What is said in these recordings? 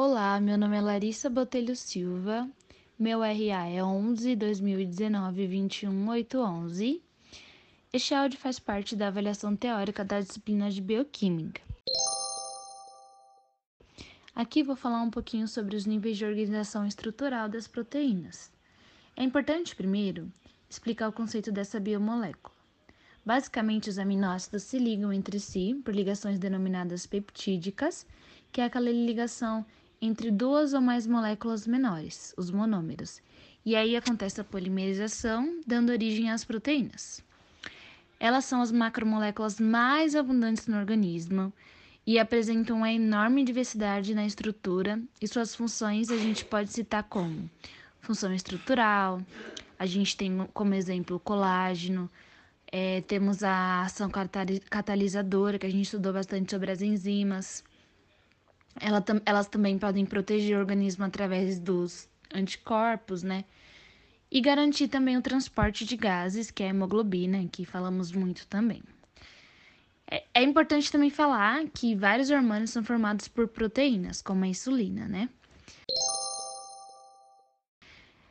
Olá, meu nome é Larissa Botelho Silva, meu RA é 11 2019 21811. Este áudio faz parte da avaliação teórica da disciplina de Bioquímica. Aqui vou falar um pouquinho sobre os níveis de organização estrutural das proteínas. É importante, primeiro, explicar o conceito dessa biomolécula. Basicamente, os aminoácidos se ligam entre si por ligações denominadas peptídicas, que é aquela ligação entre duas ou mais moléculas menores, os monômeros. E aí acontece a polimerização, dando origem às proteínas. Elas são as macromoléculas mais abundantes no organismo e apresentam uma enorme diversidade na estrutura e suas funções a gente pode citar como função estrutural, a gente tem como exemplo o colágeno, é, temos a ação catalisadora, que a gente estudou bastante sobre as enzimas, ela, elas também podem proteger o organismo através dos anticorpos, né? E garantir também o transporte de gases, que é a hemoglobina, que falamos muito também. É, é importante também falar que vários hormônios são formados por proteínas, como a insulina, né?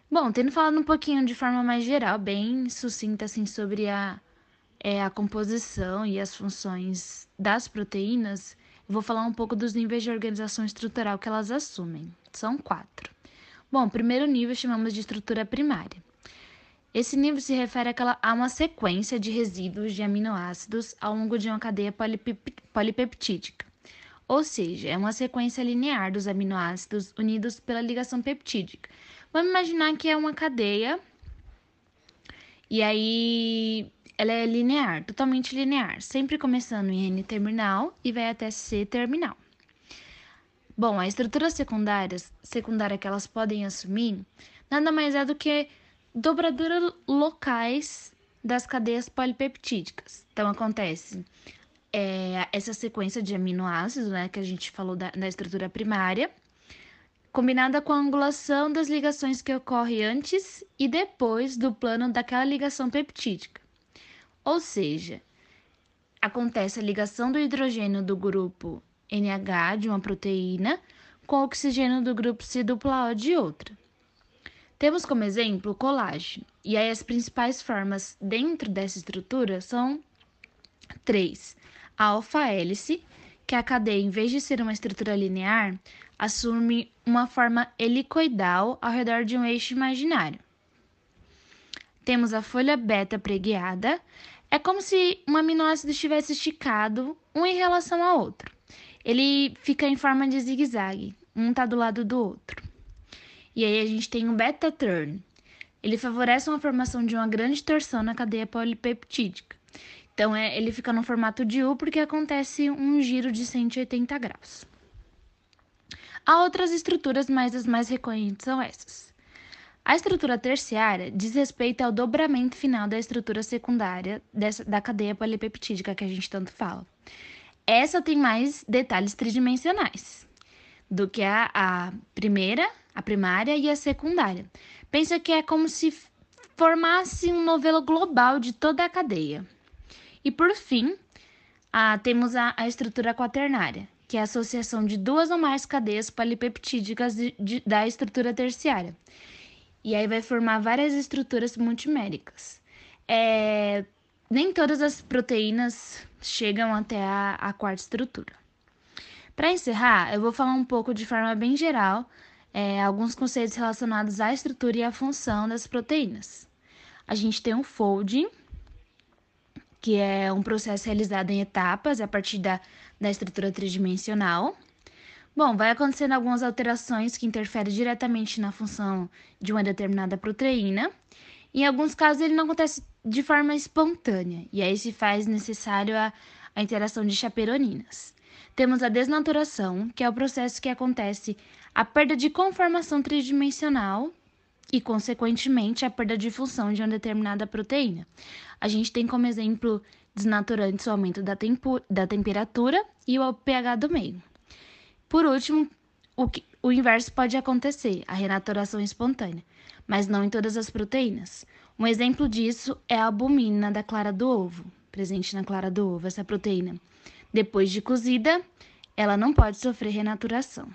Bom, tendo falado um pouquinho de forma mais geral, bem sucinta, assim, sobre a, é, a composição e as funções das proteínas, vou falar um pouco dos níveis de organização estrutural que elas assumem. São quatro. Bom, primeiro nível chamamos de estrutura primária. Esse nível se refere a uma sequência de resíduos de aminoácidos ao longo de uma cadeia polipeptídica. Ou seja, é uma sequência linear dos aminoácidos unidos pela ligação peptídica. Vamos imaginar que é uma cadeia e aí ela é linear, totalmente linear, sempre começando em N terminal e vai até C terminal. Bom, a estrutura secundária, secundária que elas podem assumir nada mais é do que dobraduras locais das cadeias polipeptídicas. Então, acontece é, essa sequência de aminoácidos, né, que a gente falou da, da estrutura primária, combinada com a angulação das ligações que ocorre antes e depois do plano daquela ligação peptídica. Ou seja, acontece a ligação do hidrogênio do grupo NH de uma proteína com o oxigênio do grupo C-O de outra. Temos como exemplo o colágeno, e aí as principais formas dentro dessa estrutura são três: a alfa-hélice, que é a cadeia, em vez de ser uma estrutura linear, assume uma forma helicoidal ao redor de um eixo imaginário. Temos a folha beta preguiada, é como se um aminoácido estivesse esticado um em relação ao outro. Ele fica em forma de zigue-zague, um está do lado do outro. E aí a gente tem o beta turn. Ele favorece uma formação de uma grande torção na cadeia polipeptídica. Então é, ele fica no formato de U porque acontece um giro de 180 graus. Há outras estruturas, mas as mais recorrentes são essas. A estrutura terciária diz respeito ao dobramento final da estrutura secundária dessa, da cadeia polipeptídica que a gente tanto fala. Essa tem mais detalhes tridimensionais do que a, a primeira, a primária e a secundária. Pensa que é como se formasse um novelo global de toda a cadeia. E por fim, a, temos a, a, estrutura quaternária, que é a associação de duas ou mais cadeias polipeptídicas de, de, da estrutura terciária e aí vai formar várias estruturas multiméricas. É, nem todas as proteínas chegam até a, a quarta estrutura. Para encerrar, eu vou falar um pouco de forma bem geral é, alguns conceitos relacionados à estrutura e à função das proteínas. A gente tem o folding, que é um processo realizado em etapas a partir da, da estrutura tridimensional. Bom, vai acontecendo algumas alterações que interferem diretamente na função de uma determinada proteína. Em alguns casos, ele não acontece de forma espontânea, e aí se faz necessário a, a interação de chaperoninas. Temos a desnaturação, que é o processo que acontece a perda de conformação tridimensional e, consequentemente, a perda de função de uma determinada proteína. A gente tem como exemplo desnaturantes o aumento da, tempo, da temperatura e o pH do meio. Por último, o, que, o inverso pode acontecer, a renaturação espontânea, mas não em todas as proteínas. Um exemplo disso é a albumina da clara do ovo, presente na clara do ovo, essa proteína. Depois de cozida, ela não pode sofrer renaturação.